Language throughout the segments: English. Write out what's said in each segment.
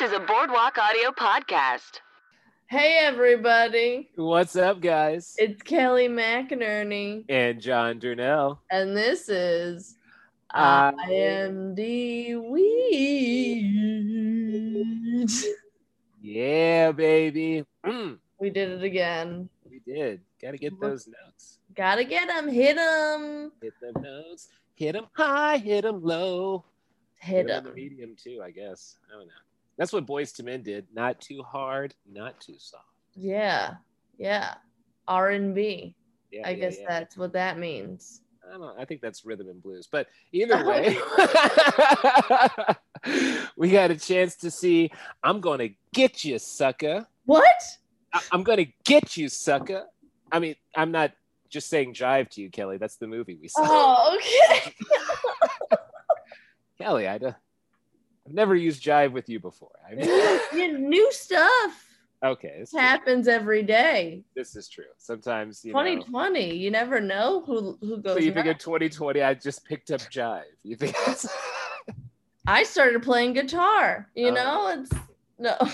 This is a Boardwalk Audio podcast. Hey everybody, What's up, guys? it's Kelly McInerney, and Jon Durnell. and this is I- I am the weed. Yeah, baby. Mm, We did it again. we did. Got to get those notes. Gotta get them, hit them, Hit them notes. Hit them high, hit them low. hit in the them. medium, too, I guess. I don't know. That's what Boyz II Men did. Not too hard, not too soft. Yeah, yeah. R and B. Yeah, I yeah, guess yeah. that's what that means. I don't know. I think that's rhythm and blues. But either way, we got a chance to see I'm going to get you, sucker. What? I- I'm gonna get you, sucker. I mean, I'm not just saying drive to you, Kelly. That's the movie we saw. Oh, okay. Kelly, I I've never used jive with you before. I mean, New stuff okay, true. happens every day. this is true. Sometimes you know. 2020, you never know who who goes. So you think in 2020 I just picked up jive? You think I started playing guitar. You Oh. know, it's no.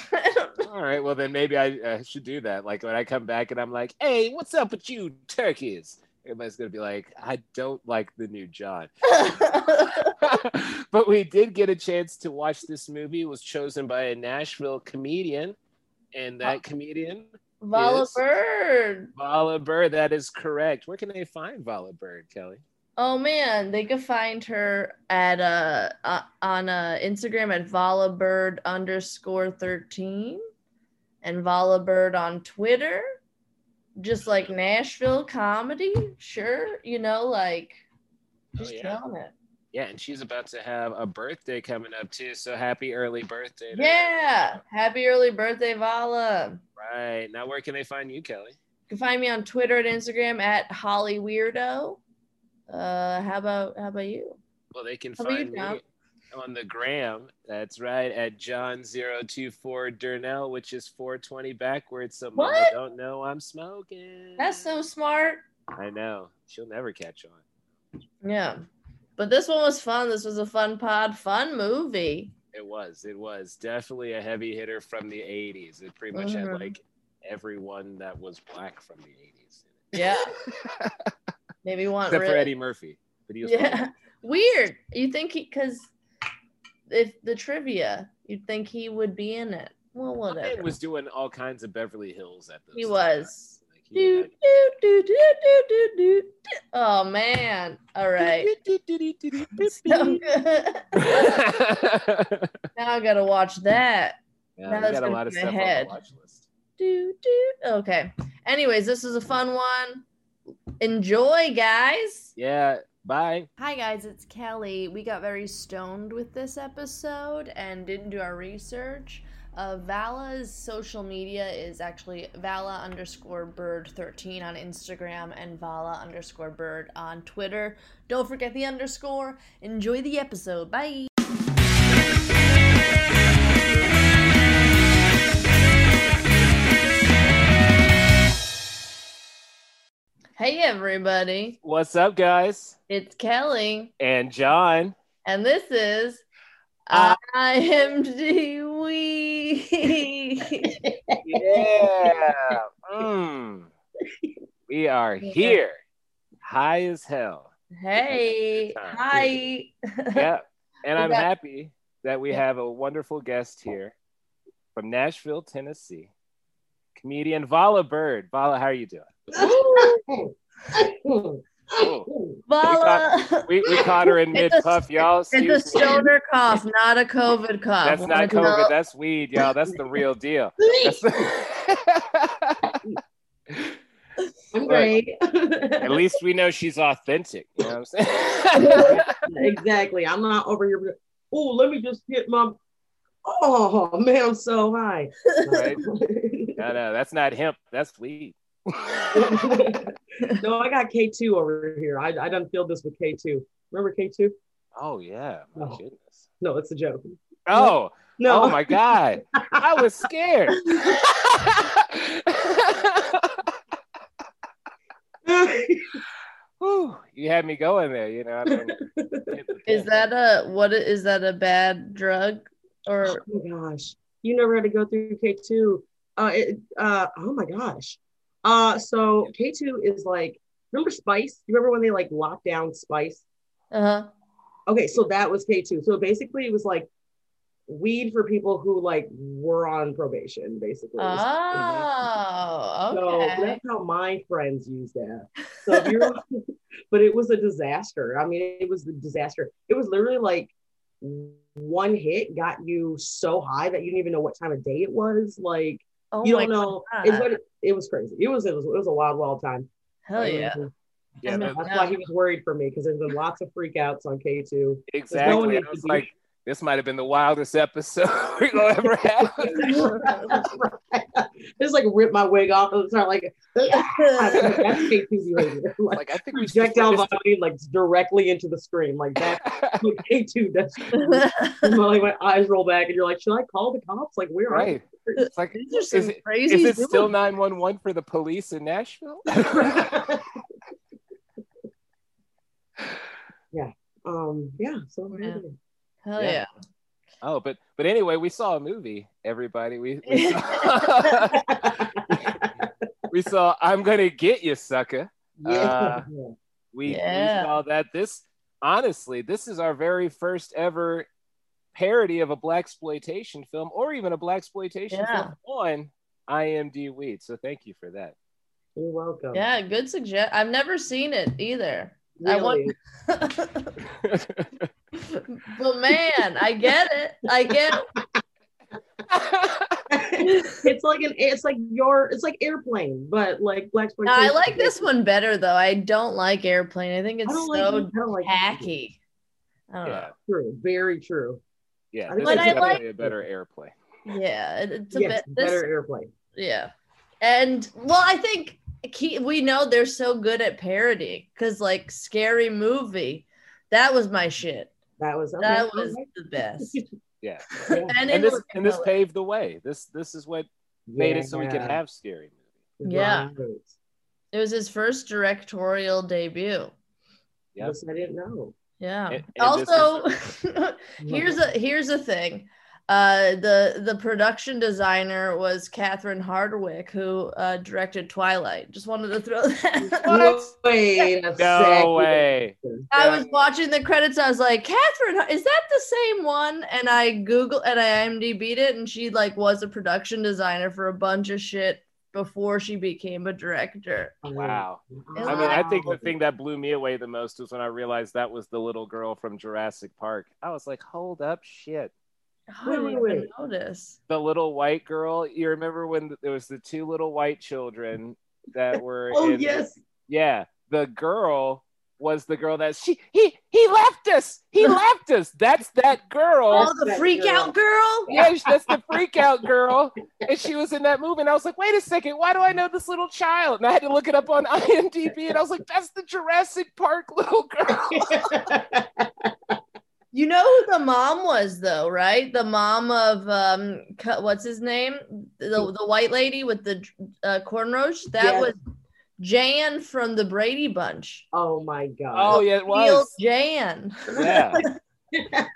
Know. all right? Well, then maybe I uh, should do that. Like when I come back and I'm like, "Hey, what's up with you, turkeys?" Everybody's gonna be like, "I don't like the new Jon." but we did get a chance to watch this movie. It was chosen by a Nashville comedian, and that comedian, Vala. Bird. Vala Bird. That is correct. Where can they find Vala Bird, Kelly? Oh man, they could find her at uh, uh on uh Instagram at Vala Bird underscore thirteen, and Vala Bird on Twitter. Just like Nashville comedy, sure, you know, like Oh, just yeah. killing it. Yeah, and she's about to have a birthday coming up too. So happy early birthday! to her. Yeah, happy early birthday, Vala. Right now, where can they find you, Kelly? You can find me on Twitter and Instagram at Holly Weirdo. Uh, how about how about you? Well, they can How about you, find me? On the gram. That's right at John024 Durnell, which is 420 backwards. So mama don't know I'm smoking. That's so smart. I know. She'll never catch on. Yeah. But this one was fun. This was a fun pod, fun movie. It was. It was definitely a heavy hitter from the 80s. It pretty much Mhm. had like everyone that was black from the 80s. Yeah. Maybe one Except for Eddie Murphy. But he was Yeah. Weird. You think he because if the trivia, you'd think he would be in it. Well, He whatever. was doing all kinds of Beverly Hills at those He was. Like, he Do, had- do, do, do, do, do, do. Oh man. All right. So good. now I gotta watch that. Yeah, Now got a lot of stuff my on the watch list. Do, do. Okay. Anyways, this is a fun one. Enjoy, guys. Yeah, bye. Hi, guys. It's Kelly. We got very stoned with this episode and didn't do our research. Uh, Vala's social media is actually Vala underscore bird 13 on Instagram and Vala underscore bird on Twitter. Don't forget the underscore. Enjoy the episode. Bye. Everybody. What's up, guys? It's Kelly. And John. And this is Uh, IMDb. Yeah. Mm. We are here. High as hell. hey, hi. Yeah. And I'm happy that we have a wonderful guest here from Nashville, Tennessee. Comedian Vala Bird. Vala, how are you doing? Ooh. Vala. We, we caught her in mid puff, y'all. It's a Excuse stoner cough, not a COVID cough. That's not COVID. know? That's weed, y'all. That's the real deal. I'm great. At least we know she's authentic. You know what I'm saying? exactly. I'm not over here. Oh, let me just get my. Oh man, I'm so high. Right? No, no, that's not hemp. That's weed. no, I got K2 over here. I, I done filled this with K2. Remember K2? Oh yeah, my Oh. goodness. No, it's a joke. Oh, No, oh my God. I was scared. Whew, you had me going there, you know. I mean, Is that a what? Is that a bad drug or oh my gosh. you never had to go through K two. Uh, it, uh, oh my gosh. Uh, so K two is like remember Spice? You remember when they like locked down Spice? Uh-huh. Okay, so that was K two. So basically, it was like weed for people who like were on probation, basically. Oh, okay. So that's how my friends use that. So if you're, but it was a disaster. I mean, it was a disaster. It was literally like one hit got you so high that you didn't even know what time of day it was. Like oh you don't know. It's what it, it was crazy. It was it was it was a wild wild time. Hell yeah. Yeah, I mean, that- That's why he was worried for me because there's been lots of freakouts on K two. exactly. needs I was like, this might have been the wildest episode we're gonna ever have. Just like rip my wig off and start like that's K two behavior. Like, like I think we should projectile put vomiting like directly into the screen. Like that this- K two does like my eyes roll back and you're like, should I call the cops? Like where right. are It's like These are some is it, crazy. is it doing- still 911 for the police in Nashville? yeah. um yeah, so Yeah. Hell Yeah. yeah. oh, but but anyway, we saw a movie, everybody. We we saw, we saw I'm gonna get you, sucker. yeah. Uh, we, Yeah. we saw that this honestly, this is our very first ever parody of a blaxploitation film or even a blaxploitation Yeah. film on IMDweed. So thank you for that. You're welcome. Yeah, good suggest. I've never seen it either. I want- Really. but man, I get it. I get it's like an it's like your it's like airplane, but like black Now, I like this one better though. I don't like airplane. I think it's don't so like I like tacky. I don't yeah, True, very true. yeah. This But is I definitely like- a better airplay. Yeah, it's a yes, bit. This, better airplane. Yeah, and well, I think he, we know they're so good at parody because like scary movie, that was my shit. That was That was the best. Yeah. Yeah. And, And this and this paved the way. This this is what made it so we could have scary movies. Yeah. Right. it was his first directorial debut. yes I didn't know. Yeah. And- and this also, here's a here's a thing. Uh, the the production designer was Catherine Hardwicke, who uh, directed Twilight. Just wanted to throw that. What? Wait a No second. way. I was watching the credits. I was like, Catherine, is that the same one? And I Google and I IMDb'd it, and she like was a production designer for a bunch of shit before she became a director. Wow. I I mean, I think the thing that blew me away the most was when I realized that was the little girl from Jurassic Park. I was like, hold up, shit. Oh, I didn't Wait, even wait, wait. notice. The little white girl. You remember when there was the two little white children that were Oh in, yes. Yeah, the girl was the girl that she he he left us. He left us. That's that girl. Oh, the that freak girl. out girl. Yeah, that's the freak out girl. And she was in that movie. And I was like, wait a second, why do I know this little child? And I had to look it up on IMDb and I was like, that's the Jurassic Park little girl. You know who the mom was, though, right? The mom of um, what's his name? The the white lady with the uh, cornrows. That Yes. was Jan from the Brady Bunch. oh my god. Oh, yeah, it Real was. Jan. Yeah.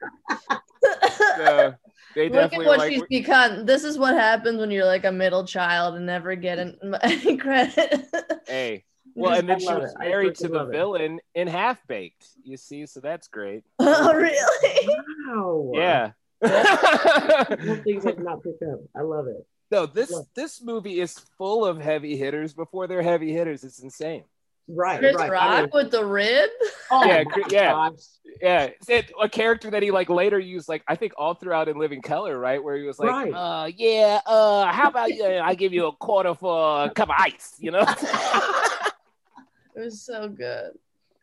So they Look at what like, she's become. This is what happens when you're like a middle child and never get an, any credit. hey. Well, and then she was it. Married to the love it. villain in Half Baked. You see, so that's great. oh, really? Wow. Yeah. Things I did not pick up. I love it. no, this Look. this movie is full of heavy hitters before they're heavy hitters. It's insane. Right. Chris right. Rock I mean, with the rib. oh Yeah, yeah. gosh. Yeah, it, a character that he like later used, like I think all throughout in Living Color, right? Where he was like, Right. uh, yeah, uh, how about you? I give you a quarter for a cup of ice, you know? It was so good.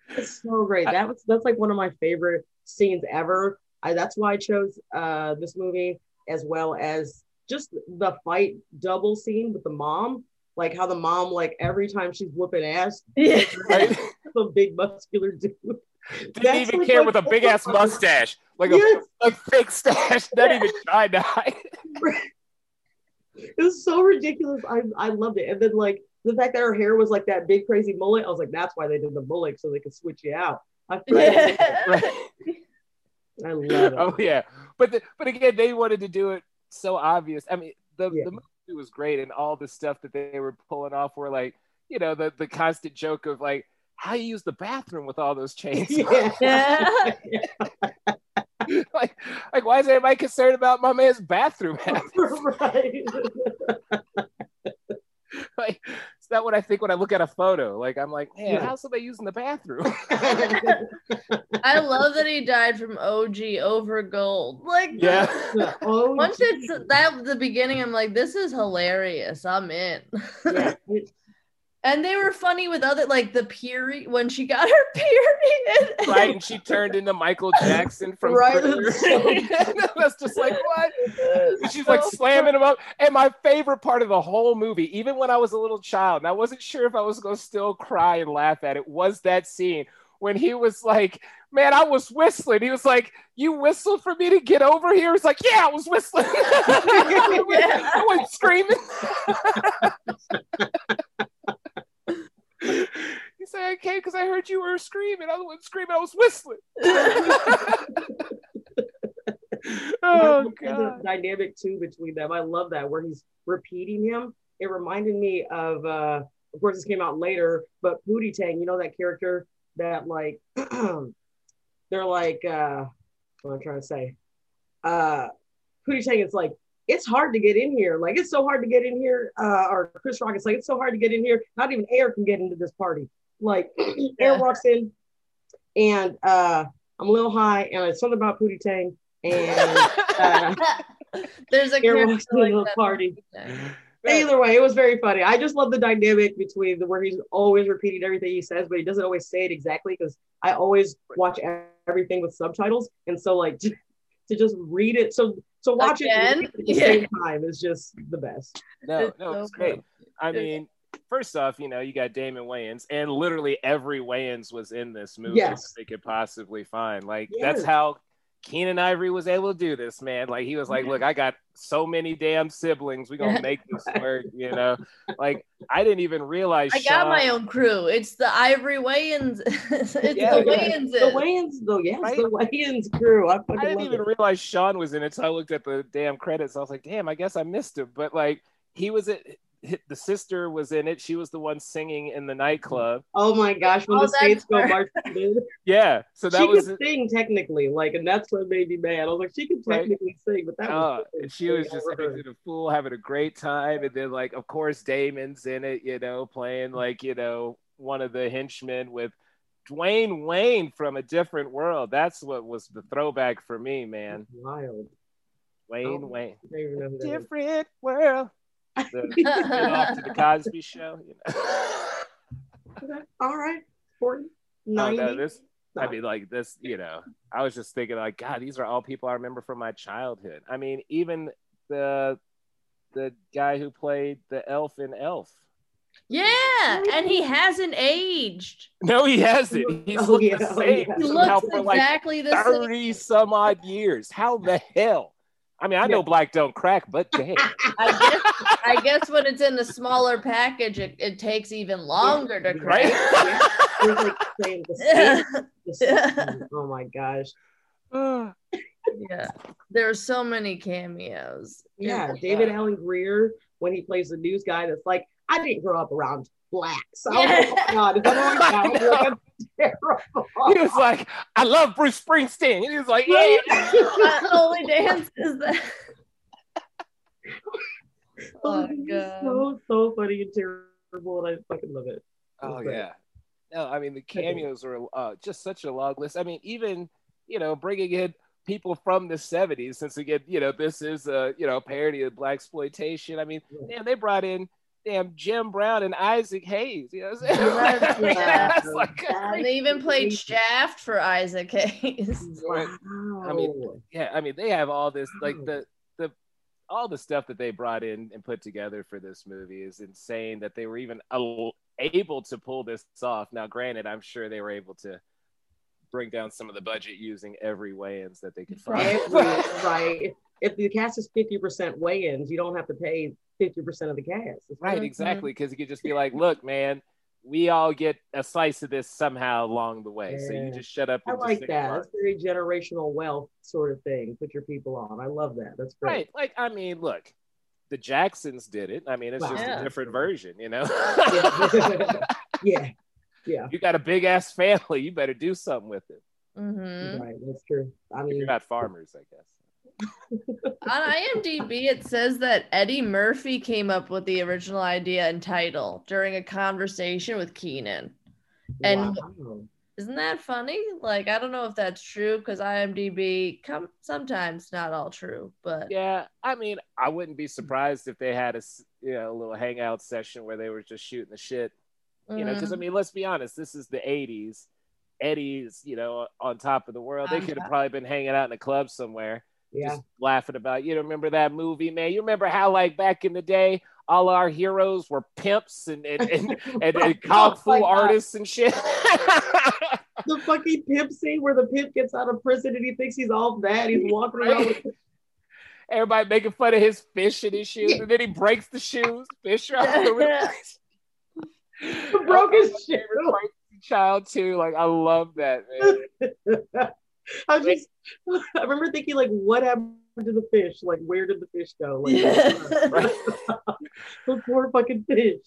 It's so great. That was that's like one of my favorite scenes ever. I, that's why I chose uh, this movie as well as just the fight double scene with the mom. Like how the mom, like every time she's whooping ass, Yeah. right? a big muscular dude. Didn't That's even like care my with a big ass mustache, like a Yes, like fake stash, not even trying to hide. it. it was so ridiculous. I I loved it. And then like the fact that her hair was like that big crazy mullet, I was like, that's why they did the mullet so they could switch you out. I. I love it. Oh yeah, but the, but again, they wanted to do it so obvious. I mean, the Yeah. the movie was great, and all the stuff that they were pulling off were like, you know, the the constant joke of like how you use the bathroom with all those chains. Yeah. Like, like why is everybody concerned about my man's bathroom right. like, it's not what I think when I look at a photo. Like, I'm like, man, Yeah. how's somebody using the bathroom? I love that he died from OG over gold. Like, Yeah. once geez. it's that the beginning, I'm like, this is hilarious. I'm in. yeah, it- And they were funny with other like the period when she got her period. right, and she turned into Michael Jackson from Right. That's just like what? And she's like slamming him up. And my favorite part of the whole movie, even when I was a little child, and I wasn't sure if I was going to still cry and laugh at it, was that scene when he was like, Man, I was whistling. He was like, You whistled for me to get over here? It's like, Yeah, I was whistling. I went screaming. He said, I came because I heard you were screaming. I wasn't screaming, I was whistling. Oh, God. the dynamic too between them. I love that where he's repeating him. It reminded me of, uh, of course, this came out later, but Pootie Tang. You know that character that like they're like uh, what I'm trying to say. Uh, Pootie Tang is like it's hard to get in here. Like it's so hard to get in here. Uh, or Chris Rock it's like it's so hard to get in here. Not even air can get into this party. Like air Yeah. walks in, and uh, I'm a little high, and it's something about Pootie Tang. And uh, There's a Air character walks into like the that. party. Either way, it was very funny. I just love the dynamic between the where he's always repeating everything he says, but he doesn't always say it exactly because I always watch everything with subtitles, and so like to, to just read it, so so watch it Again? it at the Yeah. same time is just the best. No, no, so it's great. cool. I mean, first off, you know, you got Damon Wayans, and literally every Wayans was in this movie Yes. they could possibly find. Like, that's how Keenen Ivory was able to do this, man. Like, he was like, Look, I got so many damn siblings. We're gonna make this work, you know. Like, I didn't even realize I got Sean- my own crew. It's the Ivory Wayans. it's Yeah, the yeah. Wayans. The Wayans, though, yes, Right? the Wayans crew. I I didn't even it. realize Sean was in it until I looked at the damn credits. I was like, damn, I guess I missed him. But like, he was it. The sister was in it. She was the one singing in the nightclub. Oh my gosh, when Oh, the States go right. marching in, Yeah, so that she was could sing technically, like, and that's what made me mad. I was like, she could Right. technically sing, but that Oh, was and she was just acting a fool, having a great time, and then like, of course, Damon's in it, you know, playing like you know one of the henchmen with Dwayne Wayne from a different world. That's what was the throwback for me, man. wild. Wayne Oh. Wayne, I don't even know who that is. different world. The, spin off to the Cosby Show. You know? Okay. All right. 40, Oh, 90. no, this. I oh. mean, like this, you know. I was just thinking, like, God, these are all people I remember from my childhood. I mean, even the the guy who played the elf in Elf. Yeah, oh, and he hasn't aged. No, he hasn't. Oh, He's Oh, looked yeah, the oh, same yeah. He looks for like exactly the same. thirty some odd years. How the hell? I mean, I know Yeah. black don't crack, but damn. I guess, I guess when it's in a smaller package, it, it takes even longer to crack. It was like the Yeah. same- the same- Oh my gosh. yeah, there are so many cameos. Yeah, David Alan Grier when he plays the news guy that's like, I didn't grow up around blacks. I was Yeah. like, oh my god, if I'm on I couch, like, I'm terrible. he was like, I love Bruce Springsteen. He was like, yeah. My only dance is that. Oh, it's God. so so funny and terrible, and I fucking love it. Oh But- yeah. No, I mean the cameos are uh, just such a long list. I mean, even you know, bringing in people from the '70s, since again, you know, this is a you know parody of blaxploitation. I mean, Yeah. damn, they brought in damn Jim Brown and Isaac Hayes. You know, what I'm saying? Yes, I mean, yeah. like- And they even played Shaft for Isaac Hayes. Right. Wow. I mean, yeah, I mean, they have all this like the the all the stuff that they brought in and put together for this movie is insane. That they were even able to pull this off. Now, granted, I'm sure they were able to bring down some of the budget using every Wayans that they could find. Every- right. If the cast is 50% Wayans, you don't have to pay 50% of the cast. It's right, exactly. Because you could just be like, look, man, we all get a slice of this somehow along the way. So you just shut up. I And just like sing that. That's very generational wealth sort of thing. Put your people on. I love that. That's great. Right. Like, I mean, look, the Jacksons did it. I mean, it's just Yeah. a different version, you know? yeah. yeah. you got a big ass family. You better do something with it. hmm Right. That's true. I If mean, you're not farmers, I guess. On IMDb, it says that Eddie Murphy came up with the original idea and title during a conversation with Keenen. and- wow. Isn't that funny? Like, I don't know if that's true because IMDb come sometimes not all true, but Yeah, I mean, I wouldn't be surprised if they had a you know a little hangout session where they were just shooting the shit. You know, because I mean, let's be honest, this is the '80s. Eddie's, you know, on top of the world. They Uh-huh. could have probably been hanging out in a club somewhere, yeah. just laughing about. You know, remember that movie, man? You remember how like back in the day, all our heroes were pimps and and and, and, and kung fu Oh my God. artists and shit. The fucking pimp scene where the pimp gets out of prison and he thinks he's all that. He's walking around with Everybody making fun of his fish and his shoes, and then he breaks the shoes. Fish are all over the place. broke his shoe. favorite part as a child too. Like I love that man. I just, I remember thinking, like, what happened to the fish? Like, where did the fish go? Like, Yeah. The poor fucking fish.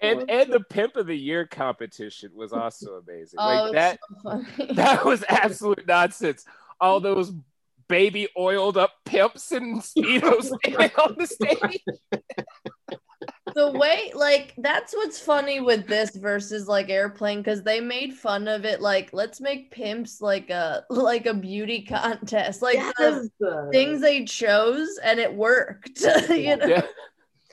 And and the pimp of the year competition was also amazing. oh, Like that, so that was absolute nonsense. All those baby oiled up pimps and speedos on the stage. The way like that's what's funny with this versus like airplane because they made fun of it like let's make pimps like a like a beauty contest like yes, uh, things they chose and it worked you know Yeah.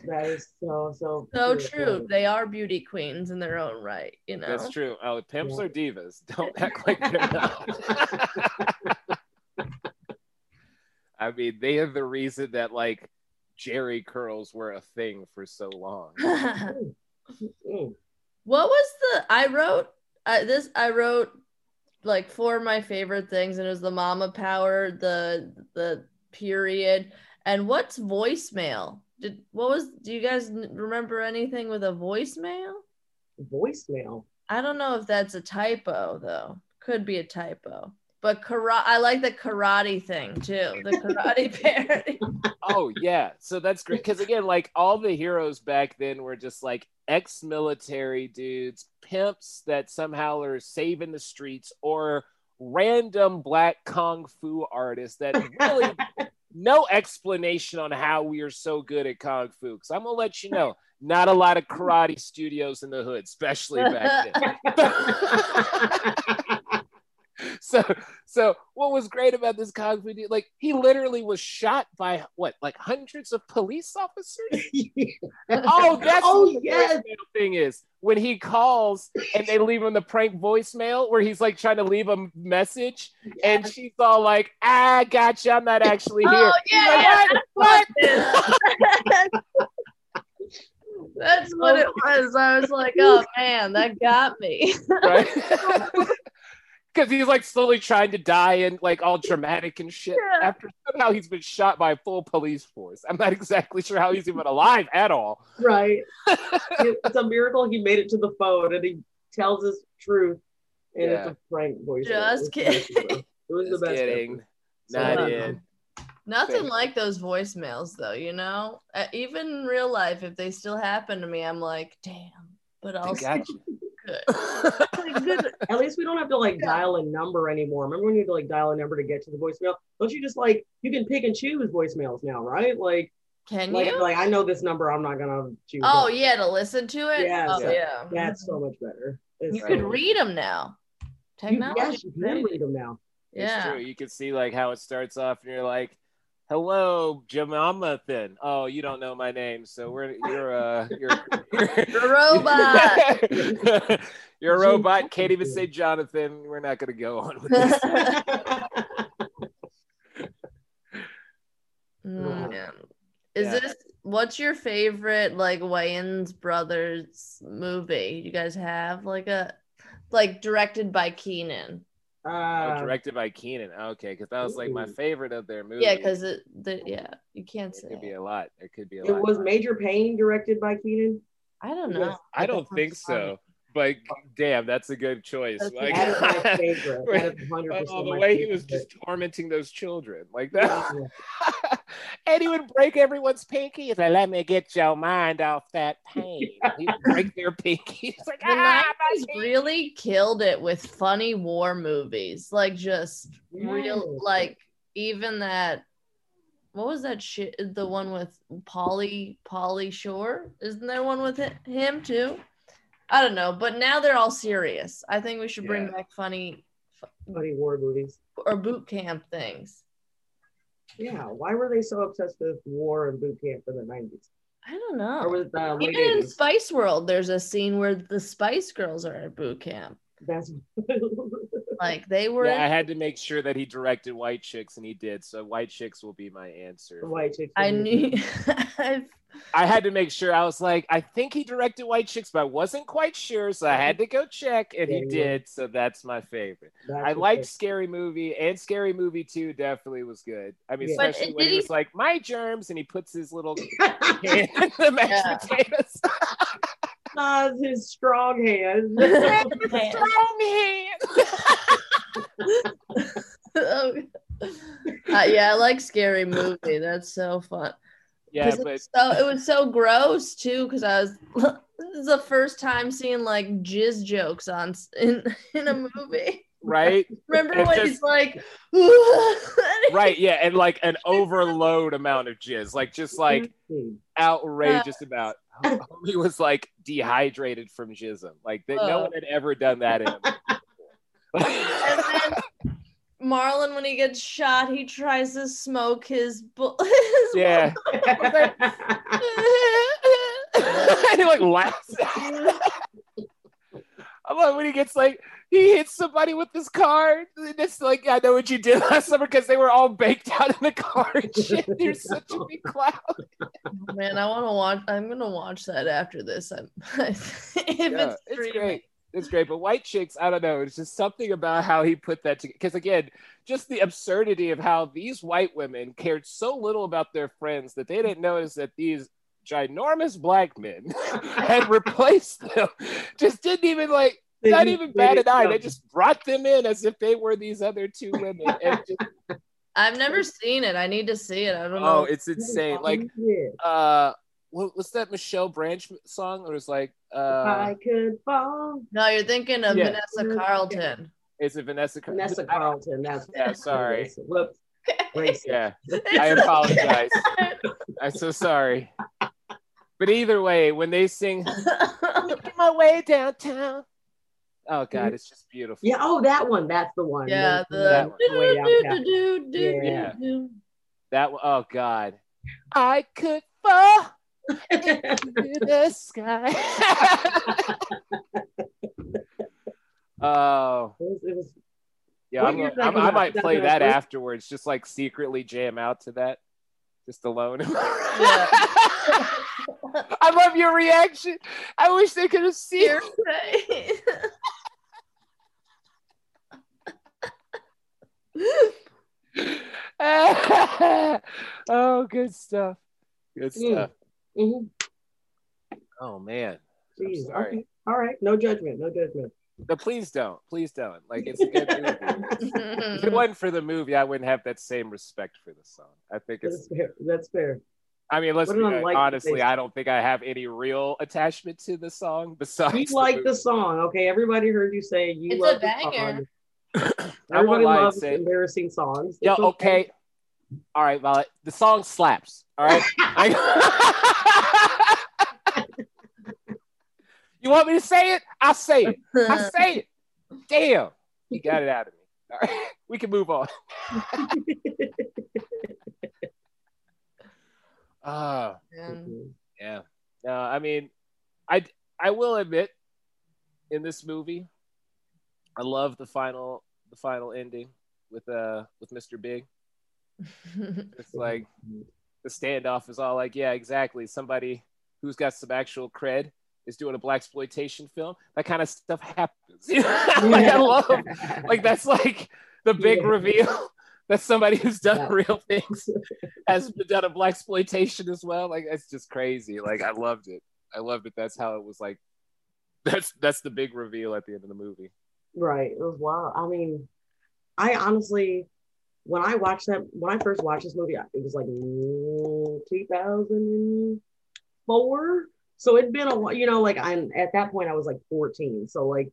that is so so so true they are beauty queens in their own right you know That's true. Oh, pimps Yeah. are divas. Don't act like they're not. I mean, they are the reason that like Jheri curls were a thing for so long. Mm. what was the i wrote uh, this i wrote like four of my favorite things and it was the mama power the the period and what's voicemail did what was do you guys remember anything with a voicemail voicemail. i don't know if that's a typo though could be a typo but karate i like the karate thing too the karate parody oh yeah, so that's great because again, like all the heroes back then were just like ex-military dudes, pimps that somehow are saving the streets, or random black kung fu artists that really no explanation on how we are so good at kung fu. Because I'm gonna let you know, not a lot of karate studios in the hood, especially back then. so so what was great about this Cosby fu dude like he literally was shot by what like hundreds of police officers? Oh that's Oh, what the yes. voicemail thing is. When he calls and they leave him the prank voicemail where he's like trying to leave a message and she's all like ah gotcha i'm not actually here oh He's yeah, like, yeah what? what? That's what it was. I was like, oh man, that got me. right because he's like slowly trying to die and like all dramatic and shit Yeah. after somehow he's been shot by a full police force i'm not exactly sure how he's even alive at all right. It's a miracle he made it to the phone and he tells his truth. And Yeah. it's a prank voice. Just It was the best kidding. It was Just the best. kidding. ever. not So, in Nothing Thanks. like those voicemails, though. You know, uh, even in real life, if they still happen to me, I'm like, damn. But They also got you. Good. Like, good. At least we don't have to like dial a number anymore. Remember when you had to like dial a number to get to the voicemail? Don't you just like you can pick and choose voicemails now, right? Like, Can like, you? like I know this number, I'm not gonna choose. Oh it. yeah, to listen to it. Yes. Oh Yeah. yeah. that's so mm-hmm. much better. It's You so can read them now. You, Technology. yes, you can read them now. It's Yeah. true. You can see like how it starts off, and you're like, "Hello, Jamonathan." Oh, you don't know my name, so we're you're uh you're You're a robot. you're a robot. Can't even say Jonathan. We're not gonna go on with this. Mm, yeah. Is Yeah. this what's your favorite like Wayans brothers movie? You guys have like a like directed by Keenen. Oh, Uh, directed by Keenen. Okay, because that was like my favorite of their movies. Yeah, because it the yeah, you can't say. it could be a lot. It could be a it lot. was Major Payne directed by Keenen. I don't Yes. know. I don't think sounds funny. so. but damn, that's a good choice. That's- Like, That is my favorite. That is 100% oh, the my way he was just tormenting those children like that. Yeah. and he would break everyone's pinky. He's like, let me get your mind off that pain. He'd break their pinky. He's like, The ah, my pinky." really killed it with funny war movies. Like just real like even that what was that shit the one with Pauly Pauly Shore? Isn't there one with him too? I don't know, but now they're all serious. I think we should bring Yeah. back funny Funny war movies. or boot camp things. Yeah. Why were they so obsessed with war and boot camp in the 90s? I don't Or know. was it the Even in Spice World, there's a scene where the Spice Girls are at boot camp. That's Like they were. Yeah, I had to make sure that he directed White Chicks, and he did. So White Chicks will be my answer. white chicks. I knew. Mm-hmm. I've, had to make sure. I was like, I think he directed White Chicks, but I wasn't quite sure, so I had to go check, and Yeah, he yeah. did. So that's my favorite. That's I what liked they- Scary Movie, and Scary Movie Two definitely was good. I mean, Yeah. Especially it- when did he he- was like, "My germs," and he puts his little hand in the mashed potatoes. His strong hand. Strong hand. Uh, yeah, I like scary movie. That's so fun. yeah, 'Cause but so it was so gross too. Because I was this is the first time seeing like jizz jokes on in in a movie. Right, Remember It when just- he's like, right, yeah, and like an overload amount of jizz, like just like mm-hmm. outrageous amount. He was like dehydrated from jism. Like that, no Oh. one had ever done that in. And then Marlon, when he gets shot, he tries to smoke his. Bu- his yeah. and he like laughs. I love when he gets like he hits somebody with his car. And it's like I know what you did last summer because they were all baked out in the car and shit. You're such a big clown. Oh, man, I want to watch. I'm gonna watch that after this. I'm, if Yeah, it's, it's great. It's great. But White Chicks, I don't know. It's just something about how he put that together. Because again, just the absurdity of how these white women cared so little about their friends that they didn't notice that these ginormous black men had replaced them. Just didn't even like, not even bad at eye. They just brought them in as if they were these other two women. And just, I've never seen it. I need to see it. I don't know. oh, know. it's insane. Like, uh, what, what's that Michelle Branch song? It was like, uh, I could fall. no, you're thinking of Yeah. Vanessa Carlton. is it Vanessa? Car- Vanessa Carlton. That's Yeah, sorry. Whoops. Racist. Yeah, I apologize. I'm so sorry. But either way, when they sing "Making My Way Downtown," oh god, it's just beautiful. Yeah. Oh, that one. That's the one. yeah, That the one. Way downtown. Yeah. Yeah. That one- oh god, I could fall to the sky. oh It was, it was yeah, I'm, year gonna- did that I'm- I might play that 2001? afterwards, just like secretly jam out to that, just alone. I love your reaction. I wish they could have seen. Your oh, good stuff. Good Mm. stuff. mhm. Oh man. I'm Jeez, sorry. okay. All right. No judgment. No judgment. But please don't. Please don't. Like it's a good movie. if it wasn't for the movie, I wouldn't have that same respect for the song. I think That's it's. fair. That's fair. I mean, let's be an unlikely honestly. taste. I don't think I have any real attachment to the song besides. You like movie. the song, okay? Everybody heard you say you It's a love the banger. Song. I won't Everybody loves say- embarrassing songs. Yeah. It's Okay. All right, Violet. The song slaps. All right. I... you want me to say it? I'll say it. I say it. Damn. You got it out of me. All right. We can move on. Uh, Man. yeah. No, I mean, I I will admit, in this movie, I love the final the final ending with uh with Mr. Big. It's like the standoff is all like, yeah, exactly. Somebody who's got some actual cred is doing a blaxploitation film. That kind of stuff happens. like I love, like that's like the big Yeah. reveal that somebody who's done Yeah. real things has done a blaxploitation as well. Like it's just crazy. Like I loved it. I loved it. That's how it was like That's that's the big reveal at the end of the movie. Right. It was wild. I mean, I honestly, when I watched that, when I first watched this movie, it was like mm, 2004. So it'd been a you know, like I'm at that point, I was like 14. So, like,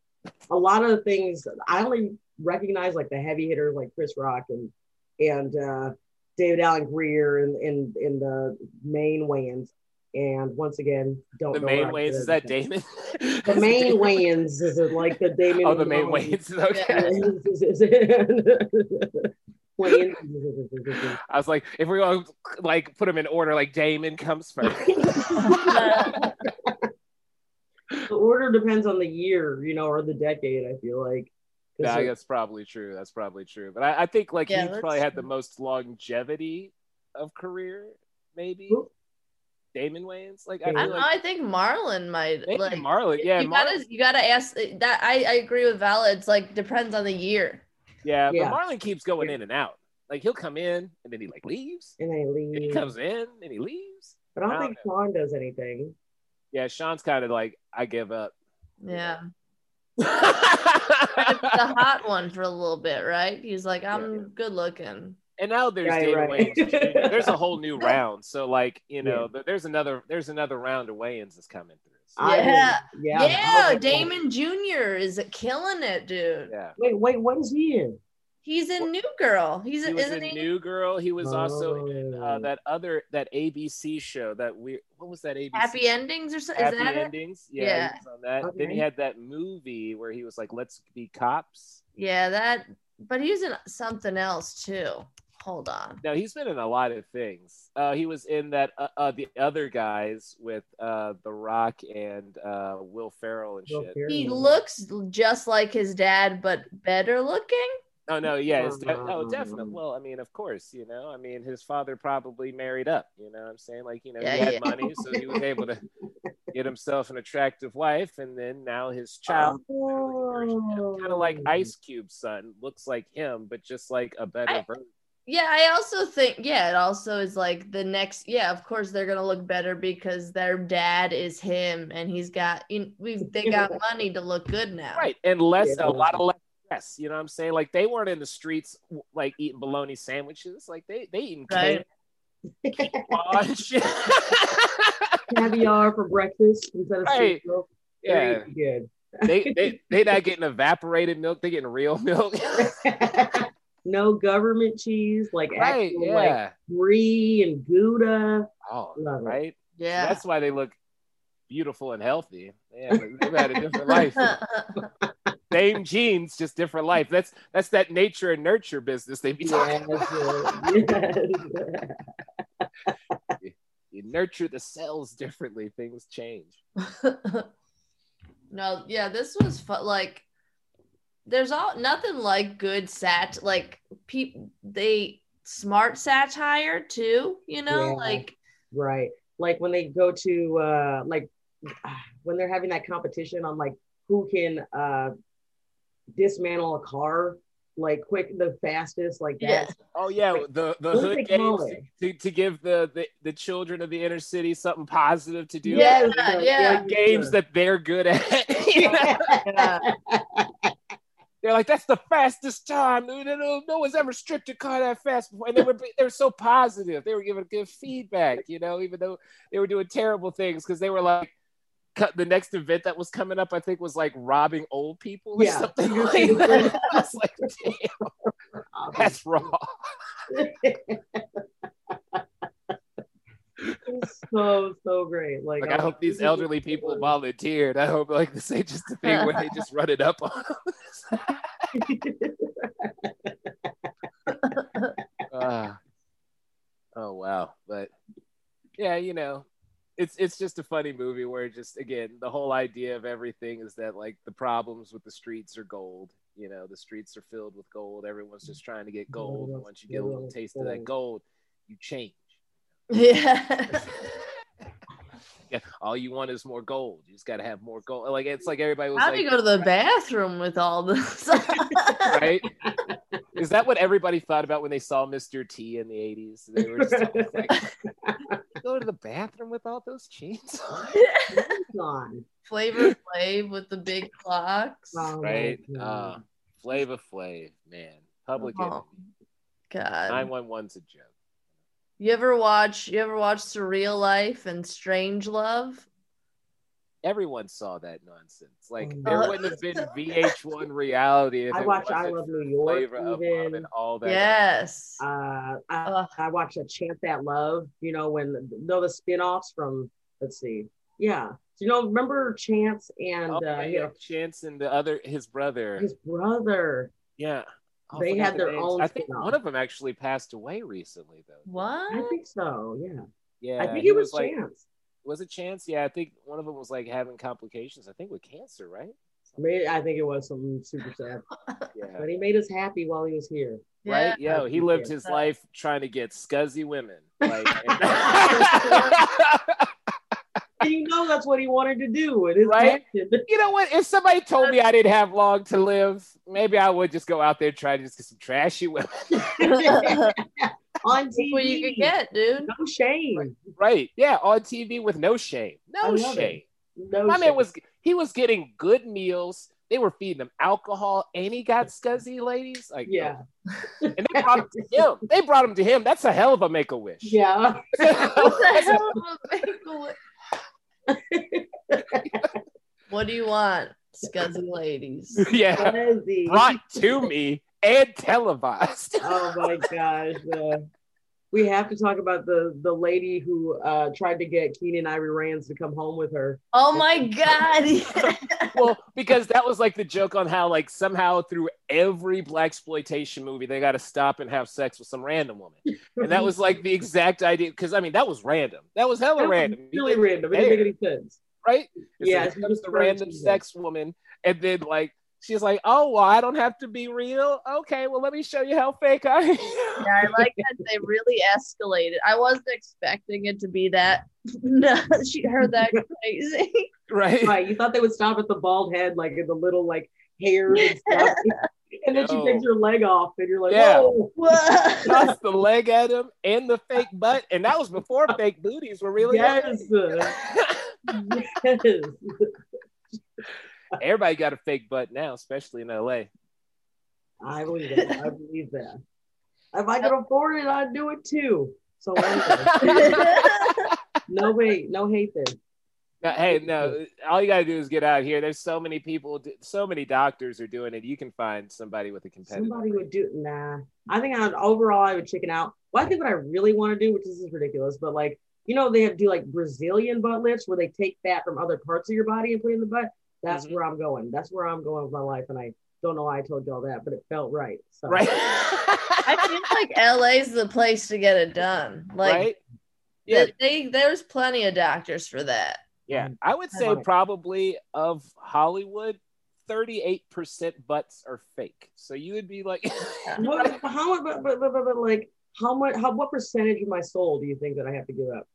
a lot of the things I only recognize like the heavy hitters like Chris Rock and, and, uh, David Alan Grier and in, in, in the main Wayans. And once again, don't The know main what I Wayans is that Damon? The main Wayans is it like the Damon. Oh, the main Wayans. Okay. Wayans. I was like, if we're going to like put them in order, like Damon comes first. the order depends on the year, you know, or the decade. I feel like. Yeah, it- that's probably true. That's probably true. But I, I think like Yeah, he that's probably had the most longevity of career, maybe. Who? Damon Wayans. Like I I don't know. I think Marlon might maybe like. Marlon. Yeah, you Mar- gotta you gotta ask eh, that. I I agree with Vala. It's like depends on the year. yeah, Yeah. but Marlon keeps going in and out. Like he'll come in and then he like leaves. and they And he comes in and he leaves. But I don't I think Sean does anything. Yeah, Sean's kind of like I give up. Yeah, the hot one for a little bit, right? He's like, I'm Yeah. good looking. And now there's Right, David right. Wayans. Jr. There's a whole new round. So like you know, th- there's another there's another round of Wayans that's coming through. So, I would- Yeah. yeah. Yeah, Damon Jr. is killing it, dude. yeah. Wait, wait, what is he in? He's in New Girl. He's He was isn't in he? New Girl. He was also in uh, Oh. that other that ABC show that we what was that ABC Happy Endings or something? Is Happy that it? Endings? Yeah, Yeah. he was on that. Then he had that movie where he was like, "Let's be cops." Yeah, that. But he was in something else too. Hold on. Now he's been in a lot of things. Uh, he was in that uh, uh, the other guys with uh, The Rock and uh, Will Ferrell and Will shit. He looks just like his dad, but better looking. Oh no, yeah, it's de- no, Um, definitely. Well, I mean, of course, you know, I mean, his father probably married up. You know, what I'm saying, like, you know, Yeah, he had yeah. money, so he was able to get himself an attractive wife, and then now his child, Oh. kind of like Ice Cube's son, looks like him, but just like a better I- version. Yeah, I also think yeah, it also is like the next yeah, of course they're gonna look better because their dad is him and he's got you we they got money to look good now. Right, and less Yeah. a lot of less stress. You know what I'm saying? Like they weren't in the streets like eating bologna sandwiches. Like they they eating Right. cake and. Caviar for breakfast instead of Right. soup milk. yeah, good. they they they not getting evaporated milk. They getting real milk. no government cheese, like right? actual like Yeah. brie and gouda. Oh, Love it. right. Yeah. That's why they look beautiful and healthy. Yeah, they've had a different life. Same genes, just different life. That's that's that nature and nurture business they be talking Yes, about. yes. You nurture the cells differently, things change. no, yeah, this was fun. Like, there's all nothing like good sat. Like, people they smart satire too. You know, Yeah. like right. Like when they go to uh like when they're having that competition on like who can uh dismantle a car like quick the fastest like Yeah. that. Oh yeah, the the hood games to, to, to give the, the the children of the inner city something positive to do. Yeah, Yes, yeah. Like games that they're good at. You know? yeah. They're like, that's the fastest time. No, oh, no, one's ever stripped a car that fast before. And they were they were so positive. They were giving good feedback, you know, even though they were doing terrible things because they were like cut the next event that was coming up, I think was like robbing old people or Yeah. something like that. I was like, damn, that's wrong. So so great. Like, Like I hope these elderly people volunteered. I hope like this ain't just a thing where they just run it up on Ah. oh wow. But yeah, you know, it's it's just a funny movie where just again the whole idea of everything is that like the problems with the streets are gold. You know, the streets are filled with gold. Everyone's just trying to get gold. And once you get a little taste of that gold, you change. Yeah. Yeah, all you want is more gold. You just got to have more gold. Like it's like everybody was How like, do you go to the bathroom with all this? right? Is that what everybody thought about when they saw Mr. T in the 80s? They were just like, go to the bathroom with all those chains on? It's. Flavor Flav with the big clocks. Oh, right? my Uh, God. Flavor Flav, man. Public Oh, Enemy. God. 911's a joke. You ever watch you ever watch Surreal Life and Strange Love? Everyone saw that nonsense. Like Oh, there no. wouldn't have been VH1 reality if I it watch I wasn't Love New York. Flavor of Love Even. and all that. Yes. Uh, I, Ugh. I watched a Chant That Love. You know when know the spin-offs from. Let's see. Yeah. So, you know, remember Chance and Oh, uh, yeah, you know, Chance and the other his brother. his brother. yeah. Oh, They had their names. own I think one of them actually passed away recently though. What? I think so. Yeah. Yeah. I think it was, like Chance. was it Chance? Yeah, I think one of them was like having complications. I think with cancer, right? Maybe, I think it was something super sad. Yeah. But he made us happy while he was here. right? Yeah. Yo, he lived his life trying to get scuzzy women. Like, And you know that's what he wanted to do with his Right? passion. you know what? If somebody told me I didn't have long to live, maybe I would just go out there and try to just get some trashy women. On TV. what you could get, dude. No shame. right? Yeah, on TV with no shame. No love it. shame. No My shame. man was he was getting good meals. They were feeding him alcohol, and he got scuzzy ladies. Like Yeah. and they brought him to him. They brought him to him. That's a hell of a make a wish. Yeah. What the hell of a make-a-wish? What do you want, scuzzy ladies? yeah, Fuzzy. brought to me and televised. Oh my gosh. We have to talk about the the lady who uh, tried to get Keenen Ivory Wayans to come home with her. Oh my god! well, because that was like the joke on how like somehow through every blaxploitation movie they got to stop and have sex with some random woman, and that was like the exact idea. Because I mean that was random. That was hella That was random. Really random. It didn't make any sense. right? It's Yeah, like, she here was the random sex woman, and then like she's like, "Oh well, I don't have to be real. Okay, well let me show you how fake I am." Yeah, I like that they really escalated. I wasn't expecting it to be that. No, she heard that crazy. right? Right. You thought they would stop at the bald head, like in the little like hairs and stuff. and then she takes her leg off, and you're like, Yeah. whoa. What? Tossed the leg at him and the fake butt, and that was before fake booties were really. Yes. yes. Everybody got a fake butt now, especially in LA. I believe that. I believe that. If I could afford it, I'd do it too. So no hate, no hate there. No, hey, no, all you gotta do is get out here. There's so many people, so many doctors are doing it. You can find somebody with a competitive. Somebody would do nah. I think I would overall I would chicken out. Well, I think what I really want to do, which is ridiculous, but like you know, they have do like Brazilian butt lifts where they take fat from other parts of your body and put it in the butt. That's Mhm. where I'm going. That's where I'm going with my life, and I don't know why I told y'all that, but it felt right. So right? I feel like LA's the place to get it done. Like right? Yeah, they, they there's plenty of doctors for that. yeah. I would say love it. probably of Hollywood, 38% butts are fake. So you would be like, what, how much? But, but, but, but, but like how much? How what percentage of my soul do you think that I have to give up?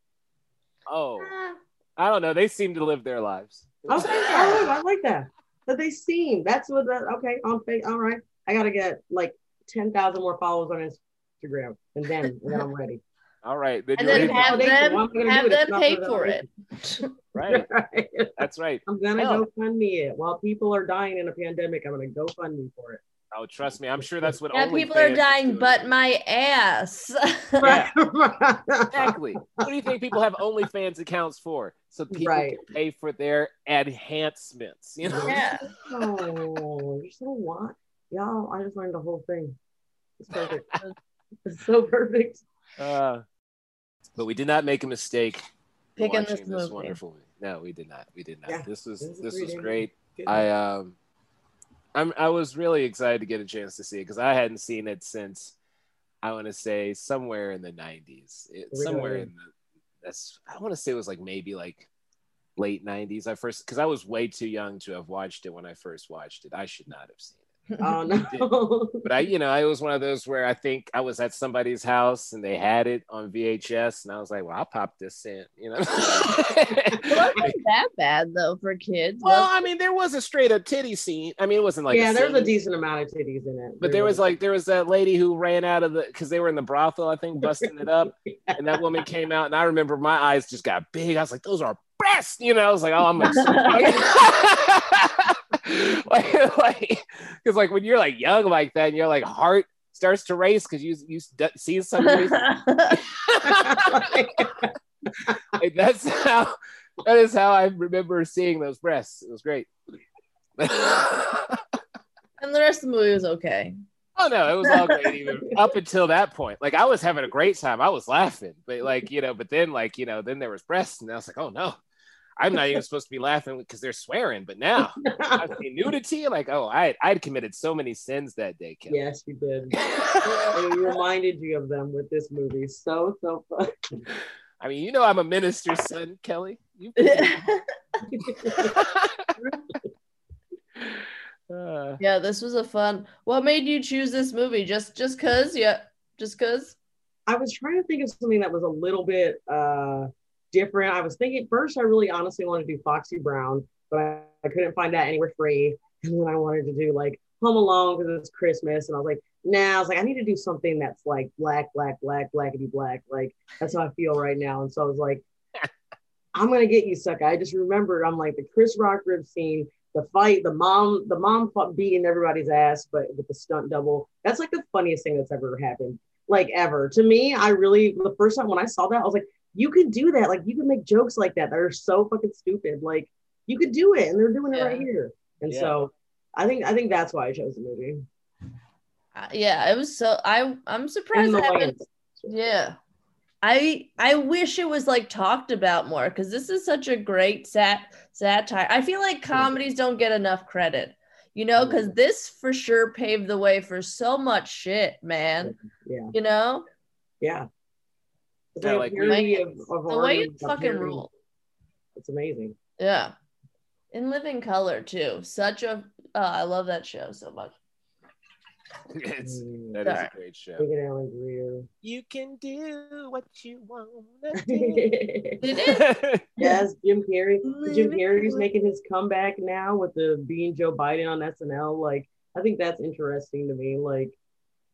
oh, Eh, I don't know. They seem to live their lives. Okay, all right, I like that. That they seem. That's what that. Okay, on face. All right, I gotta get like ten thousand more followers on Instagram, and then and then I'm ready. All right. Then And then in- have them Why am I gonna have do them pay for for it. right. Right. That's right. I'm gonna Hell. go fund me it while people are dying in a pandemic. I'm gonna go fund me for it. Oh, trust me. I'm sure that's what Yeah, only people are dying, doing. but my ass. Yeah. Exactly. What do you think people have OnlyFans accounts for? So people Right. can pay for their enhancements. You know. yeah. oh, you're so what? Y'all, I just learned the whole thing. It's perfect. it's so perfect. Uh, but we did not make a mistake Picking watching this movie. wonderful movie. No, we did not. We did not. Yeah, This was this this was great. Good. I um, I'm I was really excited to get a chance to see it because I hadn't seen it since I want to say somewhere in the 90s. It, go somewhere in the that's I want to say it was like maybe like late 90s. I first because I was way too young to have watched it when I first watched it. I should not have seen it. Oh no. But I, you know, I was one of those where I think I was at somebody's house and they had it on VHS, and I was like, "Well, I'll pop this in," you know. It wasn't that bad though for kids. well, I mean, there was a straight up titty scene. I mean, it wasn't like yeah, there's a decent amount of titties in it. But there was like there was that lady who ran out of the because they were in the brothel, I think, busting it up, and that woman came out, and I remember my eyes just got big. I was like, "Those are breasts," you know. I was like, "Oh, I'm like, like, like, because like when you're like young like that, and your like heart starts to race because you you see something. like, that's how that is how I remember seeing those breasts. It was great. and the rest of the movie was okay. Oh no, it was all great even up until that point. Like I was having a great time. I was laughing, but like you know, but then like you know, then there was breasts, and I was like, oh no. I'm not even supposed to be laughing because they're swearing, but now I see nudity. Like, oh, I I'd committed so many sins that day, Kelly. yes, you did. it reminded you of them with this movie. So so fun. I mean, you know, I'm a minister's son, Kelly. You, uh, yeah, this was a fun. What made you choose this movie? Just just cause? Yeah, just cause. I was trying to think of something that was a little bit uh different. I was thinking first I really honestly wanted to do Foxy Brown, but I, I couldn't find that anywhere free. And then I wanted to do like Home Alone because it's Christmas. And I was like, nah, I was like, I need to do something that's like black, black, black, blackety black. Like that's how I feel right now. And so I was like, I'm gonna get you, sucker. I just remembered I'm like the Chris Rock rib scene, the fight, the mom, the mom beating everybody's ass, but with the stunt double. That's like the funniest thing that's ever happened. Like ever. To me, I really the first time when I saw that, I was like, you could do that. Like you can make jokes like that that are so fucking stupid. Like you could do it, and they're doing it right here. And Yeah. so I think I think that's why I chose the movie. Uh, yeah, it was so. I I'm surprised. Yeah. I I wish it was like talked about more because this is such a great sat satire. I feel like comedies don't get enough credit, you know, because this for sure paved the way for so much shit, man. Yeah, You know, yeah. It's Yeah, like, like, a parody Like, of, of the way and it fucking parody. rule. It's amazing. Yeah. In Living Color too. Such a. Uh, I love that show so much. it's Mm. that is Sorry. a great show. Look Alan Grier. You can do what you want. Did it? yes, Jim Carrey. Jim Living Carrey's making his comeback now with the being Joe Biden on SNL. Like, I think that's interesting to me. Like,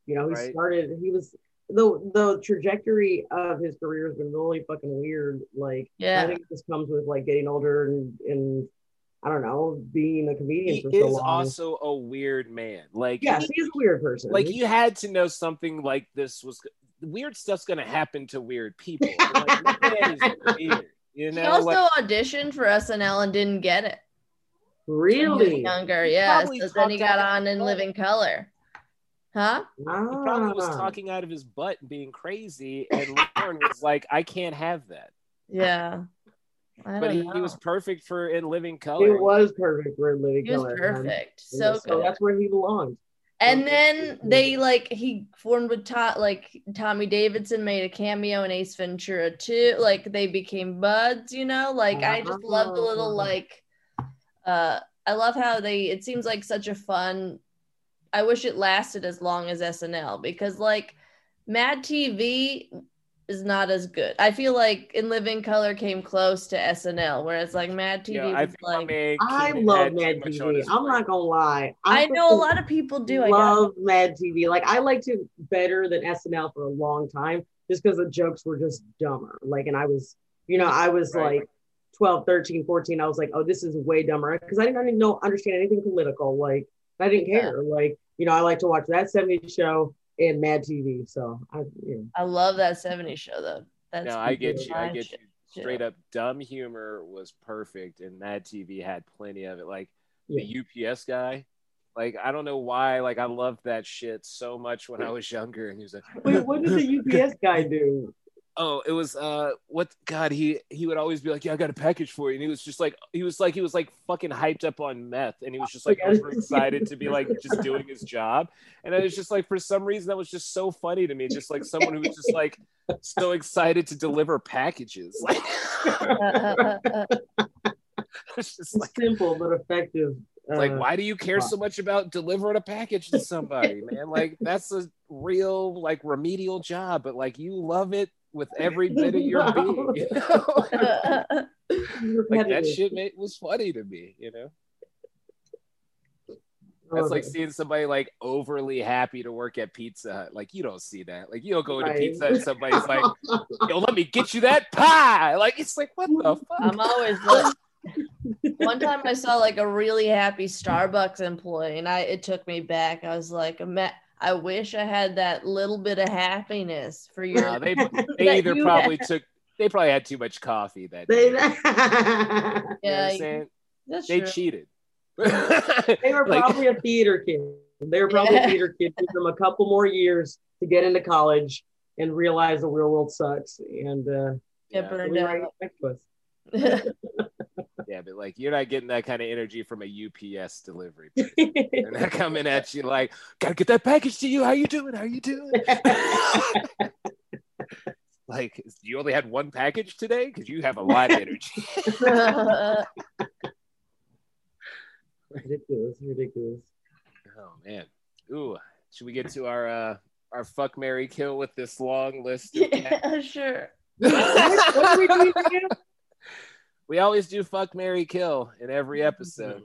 you know, he Right. started. He was the the trajectory of his career has been really fucking weird. Like, Yeah. I think this comes with like getting older and and I don't know, being a comedian he for so is long. also a weird man. Like yes, he's he a weird person. like you had to know something like this was weird stuff's gonna happen to weird people. Like, my weird, you He know, also like, auditioned for SNL and didn't get it. when he was really. Younger, yeah. probably So then he got on in Living Color. Huh? he probably was Ah. talking out of his butt and being crazy, and Lorne was like, "I can't have that." Yeah. But he, he was perfect for in Living Color. It was perfect for in Living He was Color. perfect. man. So so good. that's where he belongs. And Okay. then they like he formed with Todd like Tommy Davidson made a cameo in Ace Ventura too. Like they became buds, you know. Like I just love the little Ah. like uh I love how they it seems like such a fun I wish it lasted as long as SNL because like Mad TV is not as good. I feel like In Living Color came close to SNL, whereas like Mad TV Yeah, I was think like I love Mad TV. I'm not gonna lie. I know a lot of people do. I love Mad TV. Like I liked it better than SNL for a long time, just because the jokes were just dumber. Like, and I was, you know, I was Right. like 12, 13, 14. I was like, oh, this is way dumber because I didn't, I didn't know understand anything political. Like, I didn't Yeah. care. Like, you know, I like to watch that 70s show and Mad TV. So I, you know, I love that 70s show though. That's No, I get you. I get you. Straight up, dumb humor was perfect, and Mad TV had plenty of it. Like the UPS guy, like I don't know why, like I loved that shit so much when I was younger. And he was like, Wait, what did the UPS guy do? "Oh, it was uh, what? God, he he would always be like, yeah, I got a package for you," and he was just like, he was like, he was like fucking hyped up on meth, and he was just like super excited to be like just doing his job, and it was just like for some reason that was just so funny to me, just like someone who was just like so excited to deliver packages, like. It's just like Simple but effective. Like, Uh, why do you care so much about delivering a package to somebody, man? Like, that's a real like remedial job, but like you love it with every bit of your being. You know? like that shit made, was funny to me, you know. That's like seeing somebody like overly happy to work at Pizza Hut. Like you don't see that. Like you don't go into Right. Pizza Hut and somebody's like, "Yo, let me get you that pie." Like it's like, what the fuck? I'm always like, one time I saw like a really happy Starbucks employee, and I it took me back. I was like, "Ima- I wish I had that little bit of happiness for your. Nah, they they either you probably took they probably had too much coffee that they, day. You know what yeah, I'm that's They true. cheated. they were Like- probably a theater kid. They were probably Yeah. a theater kid. Took them a couple more years to get into college and realize the real world sucks. And uh, Get Yeah. burned we right out. next to us. Yeah, but like you're not getting that kind of energy from a UPS delivery. They're not coming at you like, gotta get that package to you. How you doing? How you doing? like you only had one package today because you have a lot of energy. ridiculous, ridiculous. oh man. Ooh, should we get to our uh our fuck Mary kill with this long list? Of yeah, sure. what are we doing again? We always do fuck Mary kill in every episode.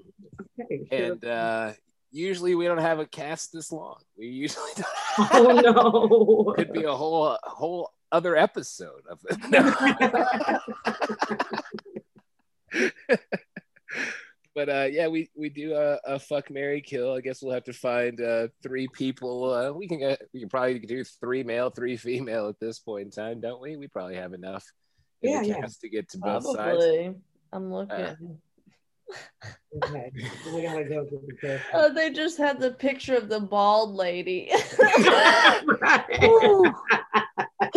Okay, sure. And uh usually we don't have a cast this long. We usually don't oh no. could be a whole a whole other episode of it. No. but uh yeah we we do a, a fuck mary kill i guess we'll have to find uh three people uh we can get we can probably do three male three female at this point in time don't we we probably have enough Yeah, the yeah. to get to both sides Probably. I'm looking. Uh, okay. We gotta go to the test. oh, they just had the picture of the bald lady.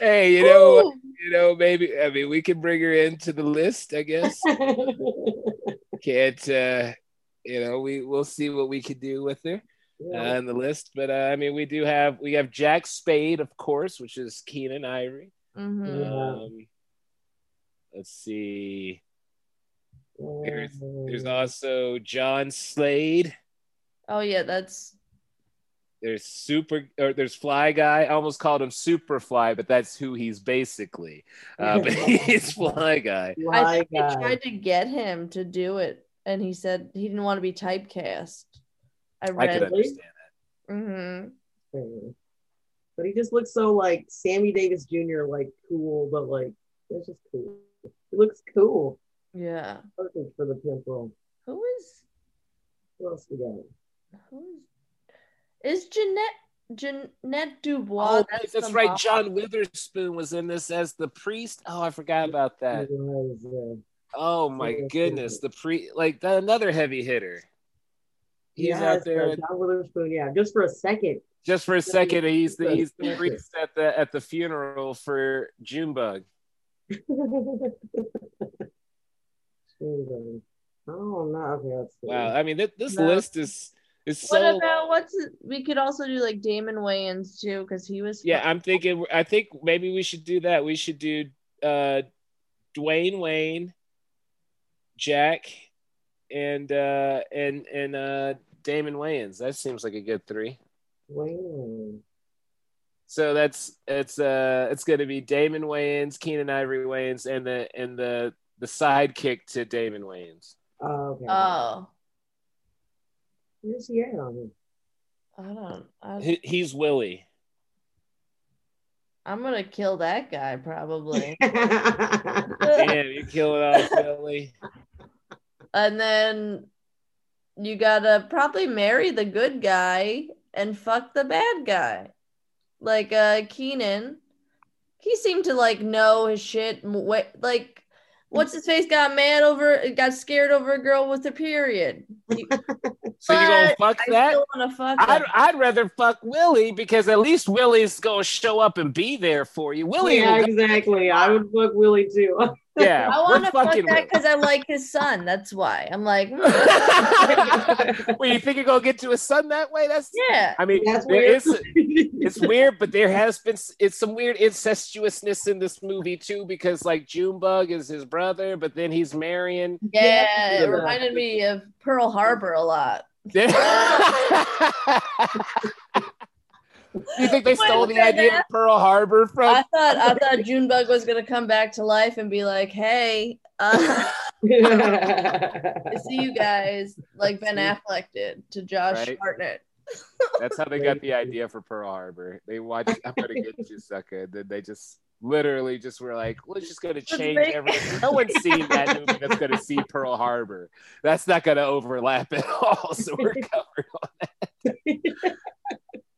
hey you know you know maybe i mean we can bring her into the list i guess can't uh you know we we'll see what we can do with her uh, on the list but uh, i mean we do have we have jack spade of course which is Keenen Ivory hmm um let's see. There's- there's also john slade. Oh yeah, that's there's super or there's fly guy. I almost called him super fly but that's who he's basically. Uh, but he's fly guy. I Fly think they tried to get him to do it, and he said he didn't want to be typecast. I i could read. understand hmm But he just looks so like Sammy Davis Jr. like cool, but like it's just cool. He looks cool. Yeah. Perfect for the pimp role. Who is Who else we got? who is is Jeanette Jeanette Dubois? oh that's, the right mom. john witherspoon was in this as the priest oh i forgot about that was, uh, Oh my goodness, the pre like that another heavy hitter. He's yes, out there John Witherspoon. Yeah, just for a second. just for a second. He's the he's the priest at the at the funeral for Junebug. oh no! Okay, let's see. Wow, I mean th- this No. list is is so. What so. about what's we could also do like Damon Wayans too because he was yeah, I'm thinking. I think maybe we should do that. We should do uh, Dwayne Wayne, Jack, and uh, and and uh, Damon Wayans. That seems like a good three. Wayne. So that's it's uh it's gonna be Damon Wayans, Keenen Ivory Wayans, and the and the the sidekick to Damon Wayans. Oh, okay. oh Where's he on? I don't I, He, he's Willie. I'm gonna kill that guy probably Damn, you killing off Willie. and then you gotta probably marry the good guy and fuck the bad guy like uh Keenen he seemed to like know his shit m- like what's his face got mad over got scared over a girl with a period He- So you gonna But fuck I that? still want to fuck I'd. I'd rather fuck Willie because at least Willie's gonna show up and be there for you. Willie, yeah, exactly. I would fuck Willie too. Yeah, I want to fuck that because I like his son. That's why. I'm like, hmm, well, you think you're gonna get to his son that way? That's yeah. I mean, That's there weird. is it's weird, but there has been it's some weird incestuousness in this movie too, because like Junebug is his brother, but then he's marrying. Yeah, it reminded me of Pearl Harbor a lot. you think they stole the idea of Pearl Harbor from? I from? thought I thought Junebug was gonna come back to life and be like, "Hey, uh, I see you guys," like Ben Affleck did to Josh Right. Hartnett. That's how they got the idea for Pearl Harbor. They watched I'm gonna get you sucker. Then they just literally just were like, we're just gonna change make- everything. No one's seen that movie that's gonna see Pearl Harbor. That's not gonna overlap at all. So we're covered on that.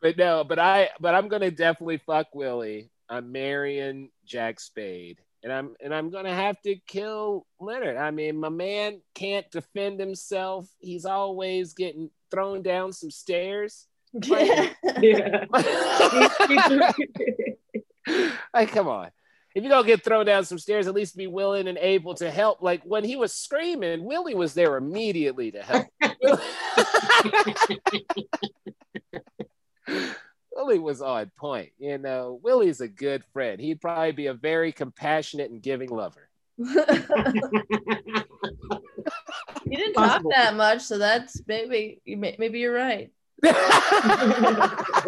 But no, but I but I'm gonna definitely fuck Willie. I'm marrying Jack Spade. And I'm and I'm gonna have to kill Leonard. I mean, my man can't defend himself. He's always getting thrown down some stairs. Yeah. yeah. like, come on. If you're gonna get thrown down some stairs, at least be willing and able to help. Like when he was screaming, Willie was there immediately to help. Willie was on point. You know, Willie's a good friend. He'd probably be a very compassionate and giving lover. he didn't talk Possible. that much, so that's maybe you may- maybe you're right. I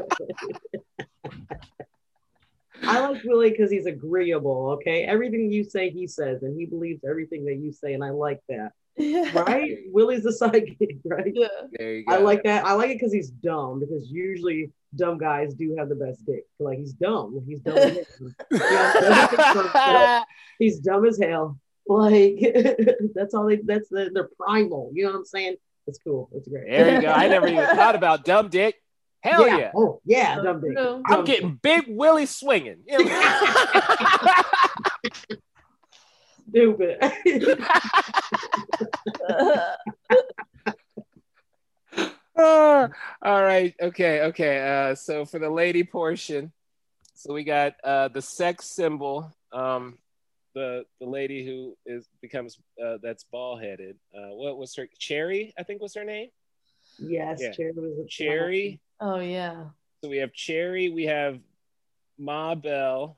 like Willie because he's agreeable. Okay, everything you say, he says, and he believes everything that you say, and I like that. Right? Willie's the sidekick, right? Yeah. there you go. I like that. I like it because he's dumb. Because usually dumb guys do have the best dick. Like he's dumb. He's dumb. Yeah. he's dumb as hell. Like that's all they. That's the, they're primal. You know what I'm saying? That's cool. That's great. there you go. I never even thought about dumb dick. Hell yeah. Oh yeah, dumb dick. True. I'm Dumb getting big Willie swinging. You know? Stupid. All right. Okay. Okay. Uh, so for the lady portion, so we got uh, the sex symbol. Um, the the lady who is becomes uh, that's ball headed. Uh, what was her Cherry? I think was her name. yes, Yeah. Cherry was Cherry. oh yeah. So we have Cherry. We have Ma Bell,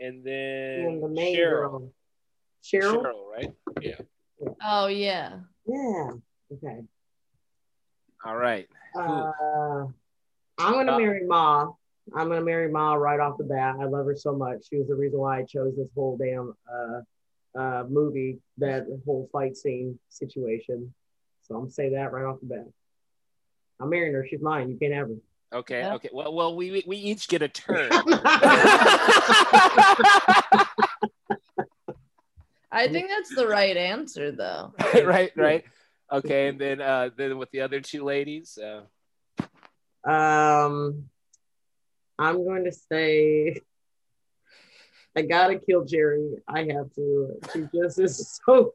and then And the main Cheryl. girl. Cheryl? Cheryl, right? Yeah. Oh yeah. Yeah. Okay. All right. Uh, I'm gonna Uh, marry Ma. I'm gonna marry Ma right off the bat. I love her so much. She was the reason why I chose this whole damn uh, uh, movie, that whole fight scene situation. So I'm gonna say that right off the bat. I'm marrying her. She's mine. You can't have her. Okay. Yeah. Okay. Well, well, we we each get a turn. I think that's the right answer though. right, right, right. Okay, and then uh then with the other two ladies, uh Um, I'm going to say I gotta kill Cherry. I have to. She just is so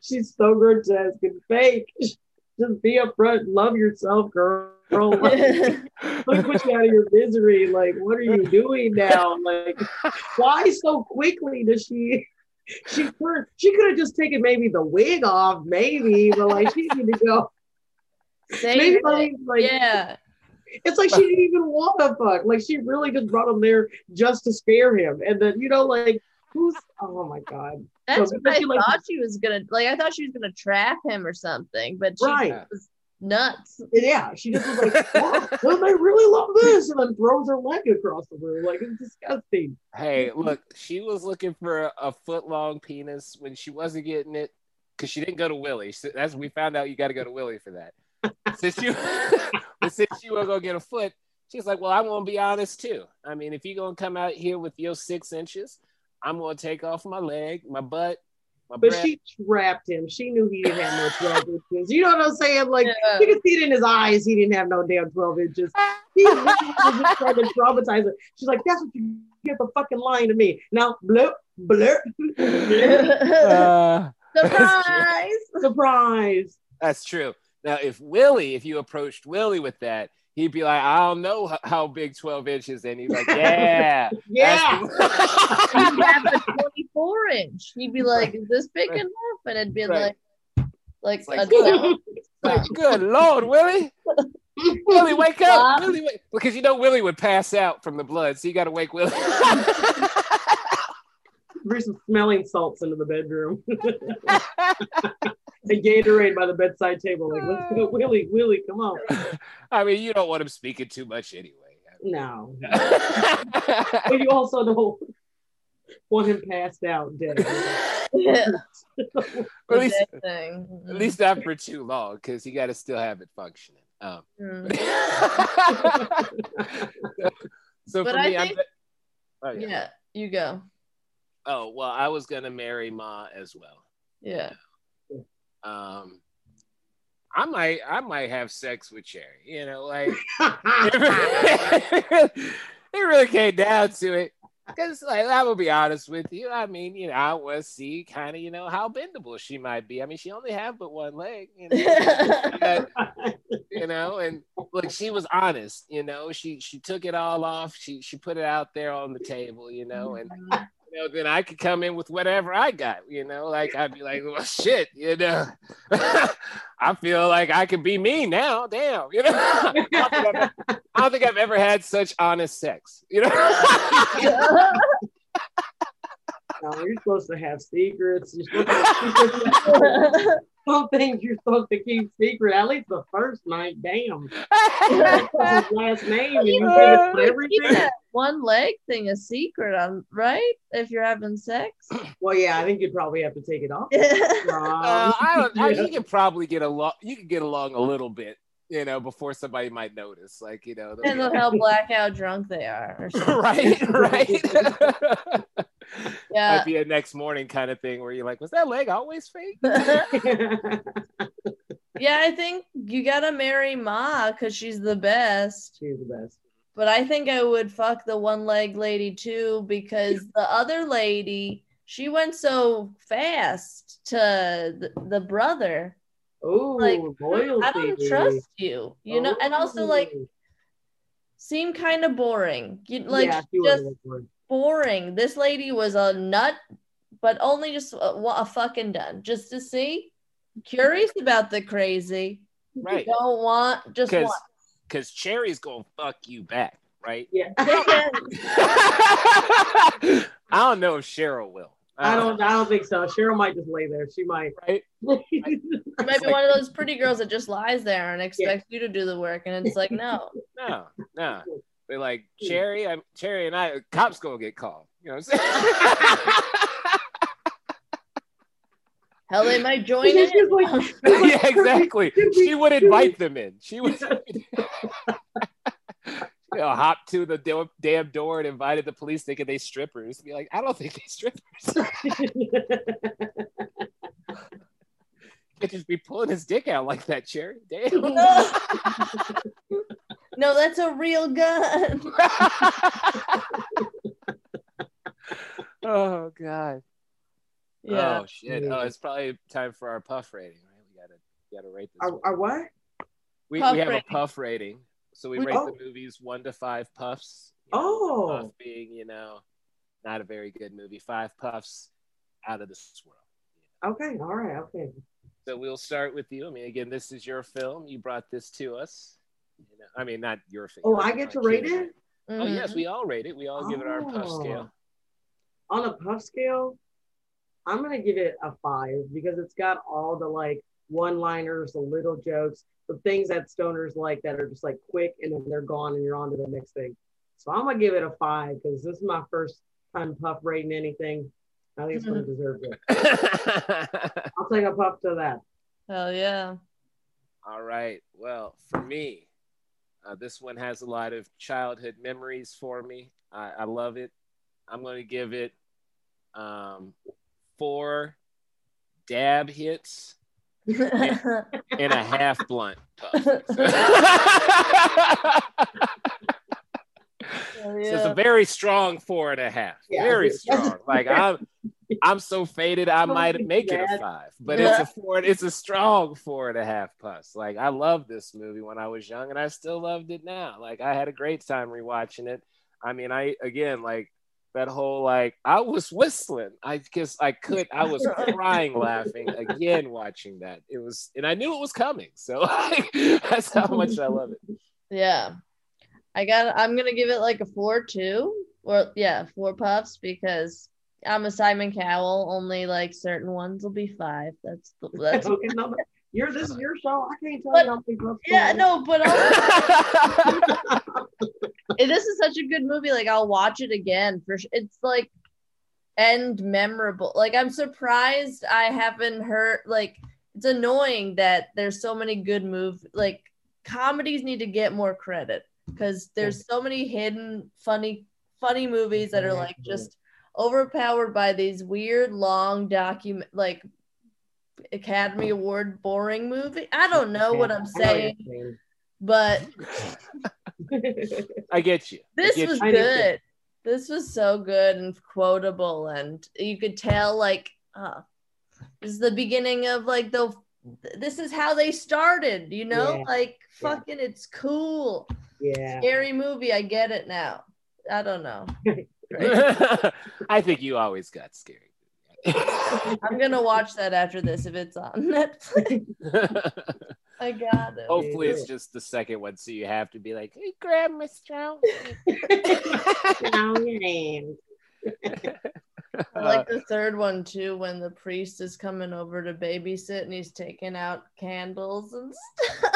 she's so grotesque and fake. Just be upfront, love yourself, girl. Like, let me put you out of your misery. Like, what are you doing now? Like, why so quickly does she? She turned- she could have just taken maybe the wig off, maybe, but like she need to go. Save Maybe it. like, like yeah. it's like she didn't even want to fuck. Like she really just brought him there just to scare him. And then you know, like who's oh my god. That's So, what I she, like- thought she was gonna like. I thought she was gonna trap him or something, but she Right. was nuts. Yeah, she just was like, oh, well, they really love this, and then throws her leg across the room. Like it's disgusting. hey, look, she was looking for a, a foot long penis when she wasn't getting it because she didn't go to Willie. So that's we found out you got to go to Willie for that. Since you, but since you were gonna get a foot, she's like, well, I'm gonna be honest too. I mean, if you're gonna come out here with your six inches, I'm gonna take off my leg, my butt, my But breast. she trapped him. She knew he didn't have no 12 inches. You know what I'm saying? Like Yeah. you can see it in his eyes. He didn't have no damn 12 inches. He was just trying to traumatize her. She's like, that's what you get for fucking lying to me. Now, blur, blur. Uh, Surprise! Surprise. That's true. Now, if Willie, if you approached Willie with that, he'd be like, I don't know h- how big 12 inches. And he'd like, Yeah. Yeah. that's you have the four inch. He'd be like, "Is this big enough?" And it'd be Right. like, like, like, a good, good Lord, Willie. Willie, wake up. Stop. Willie, wake. Because you know Willie would pass out from the blood, so you got to wake Willie. Bring some smelling salts into the bedroom. a Gatorade by the bedside table. Like, let's go, Willie, Willie, come on. I mean, you don't want him speaking too much anyway. No. But you also don't want him passed out dead. yeah, at least, the thing. at least not for too long, because you got to still have it functioning. Um, Mm. so But for I me, I'm. think- Oh, yeah. yeah, you go. Oh well, I was gonna marry Ma as well. Yeah. Um, I might, I might have sex with Cherry. You know, like it really came down to it. Because, like, I will be honest with you. I mean, you know, I want to see kind of, you know, how bendable she might be. I mean, she only have but one leg, you know, But, you know, and look, she was honest. You know, she she took it all off. She she put it out there on the table. You know, and mm-hmm. You know, then I could come in with whatever I got, you know, like I'd be like, well, shit, you know, I feel like I could be me now, damn, you know, I don't, think I've, I don't think I've ever had such honest sex, you know. No, you're supposed to have secrets. You're supposed to some things you're supposed to keep secret. At least the first night. Damn. Last name, and you give Keep everything. that one leg thing a secret, um, right? If you're having sex. Well, yeah, I think you'd probably have to take it off. Uh, Um, I don't, I, you could probably get along, you could get along a little bit, you know, before somebody might notice, like, you know, Depends on how blackout drunk they are. Or right, right. Yeah. Might be a next morning kind of thing where you're like, was that leg always fake? yeah, I think you gotta marry Ma because she's the best. She's the best. But I think I would fuck the one leg lady too because the other lady, she went so fast to the, the brother. Oh, Like, loyalty. I don't trust you, you know, and also like seem kind of boring. You like yeah, she was just a good boring. This lady was a nut, but only just a, a fucking done just to see. Curious about the crazy. Right. Don't want just Because want. because Cherry's gonna fuck you back, right? Yeah. I don't know if Cheryl will. I uh, don't. I don't think so. Cheryl might just lay there. She might. Right? You might be one of those pretty girls that just lies there and expects you to do the work, and it's like, no. No, no. They're like hmm. Cherry. I'm Cherry, and I. Cops gonna get called. You know what I'm saying? Hell, they might join She's in. like- yeah, exactly. She would invite them in. She would. You know, hop to the do- damn door and invited the police thinking they strippers. Be like, I don't think they strippers. Can't just be pulling his dick out like that, Cherry. Damn. No, that's a real gun. oh God. Yeah. Oh shit. Oh, it's probably time for our puff rating, right? We gotta we gotta rate this. Are, one. are what? we, puff we have rating. a puff rating. So we We- rate oh. the movies one to five puffs. You know, Oh. puff being, you know, not a very good movie. Five puffs out of this world. Okay. All right. Okay. So we'll start with you. I mean, again, this is your film. You brought this to us. You know, I mean, not your film. Oh, I get to rate it Oh Mhm. yes, we all rate it. We all give it our puff Oh. scale. on a puff scale. I'm gonna give it a five because it's got all the like one-liners, the little jokes, the things that stoners like that are just like quick and then they're gone and you're on to the next thing. So I'm gonna give it a five because this is my first time puff rating anything. I think it's gonna deserve it. I'll take a puff to that. Hell yeah. All right. Well, for me, uh, this one has a lot of childhood memories for me. I, I love it. I'm going to give it um, four dab hits and a half blunt puff. So it's a very strong four and a half. Yeah. Very strong. Like I'm I'm so faded I might make it a five. But it's a four, it's a strong four and a half plus. Like I loved this movie when I was young and I still loved it now. Like I had a great time rewatching it. I mean, I again like that whole like I was whistling. I guess I could. I was crying laughing again watching that. It was, and I knew it was coming. So like, that's how much I love it. Yeah. I got I'm gonna give it like a four two. Or yeah, four puffs because I'm a Simon Cowell, only like certain ones will be five. That's the that's okay, no, you're this is your show. I can't tell But- you how many books. yeah, no, but this is such a good movie. Like I'll watch it again for. It's like end memorable. Like I'm surprised I haven't heard like it's annoying that there's so many good move like comedies need to get more credit because there's so many hidden funny funny movies that are like just overpowered by these weird long document like Academy Award boring movie. I don't know what I'm I know what saying, but. I get you. I this get was you. I do too. good. This was so good and quotable, and you could tell like, uh, this is the beginning of like the. This is how they started, you know. Yeah. Like Yeah. fucking, it's cool. yeah. Scary movie. I get it now. I don't know. Right? I think you always got scary. I'm gonna watch that after this if it's on Netflix. I got it. Hopefully, it's just the second one, so you have to be like, "Hey, grab Miss Strong." Now your name. I like the third one too, when the priest is coming over to babysit and he's taking out candles and stuff.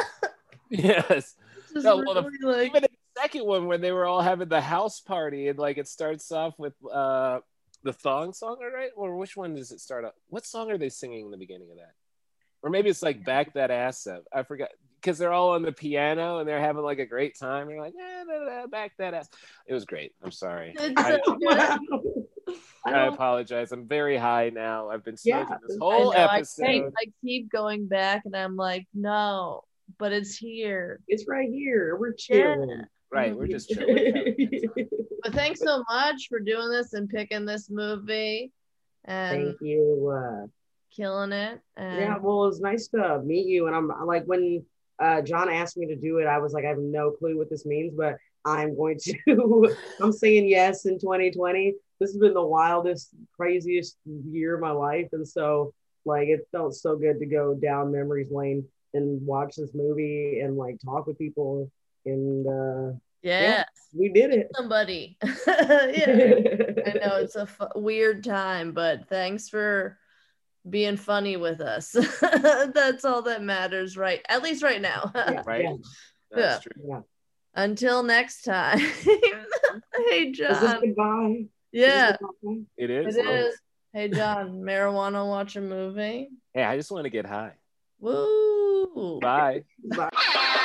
yes. Just No, well, the- like, Even in the second one, when they were all having the house party, and like it starts off with uh the thong song, right? Or which one does it start up? What song are they singing in the beginning of that? Or maybe it's like "Back That Ass Up." I forgot because they're all on the piano and they're having like a great time. You're like, "Yeah, da, da, da, back that ass." It was great. I'm sorry. I. I I apologize. I'm very high now. I've been Yeah, smoking this I I, whole know, I, episode. keep, I keep going back and I'm like, no, but it's here. it's right here. We're chilling. Right, we're just chilling. having a good time. But thanks so much for doing this and picking this movie and Thank you. Uh, killing it. And yeah, well, it was nice to meet you. And I'm like, when uh, Jon asked me to do it, I was like, I have no clue what this means, but I'm going to. I'm saying yes in 2020. This has been the wildest, craziest year of my life, and so like it felt so good to go down memories lane and watch this movie and like talk with people, and uh, yeah, we did it. somebody. yeah. I know it's a weird time, but thanks for being funny with us. That's all that matters, right? At least right now. Yeah, Right? yeah, That's true. yeah. Until next time. hey, Is this Jon. goodbye? Is Yeah, this goodbye? It it is. is. Hey, Jon, marijuana watch a movie? Hey, I just want to get high. Woo! Bye. Bye.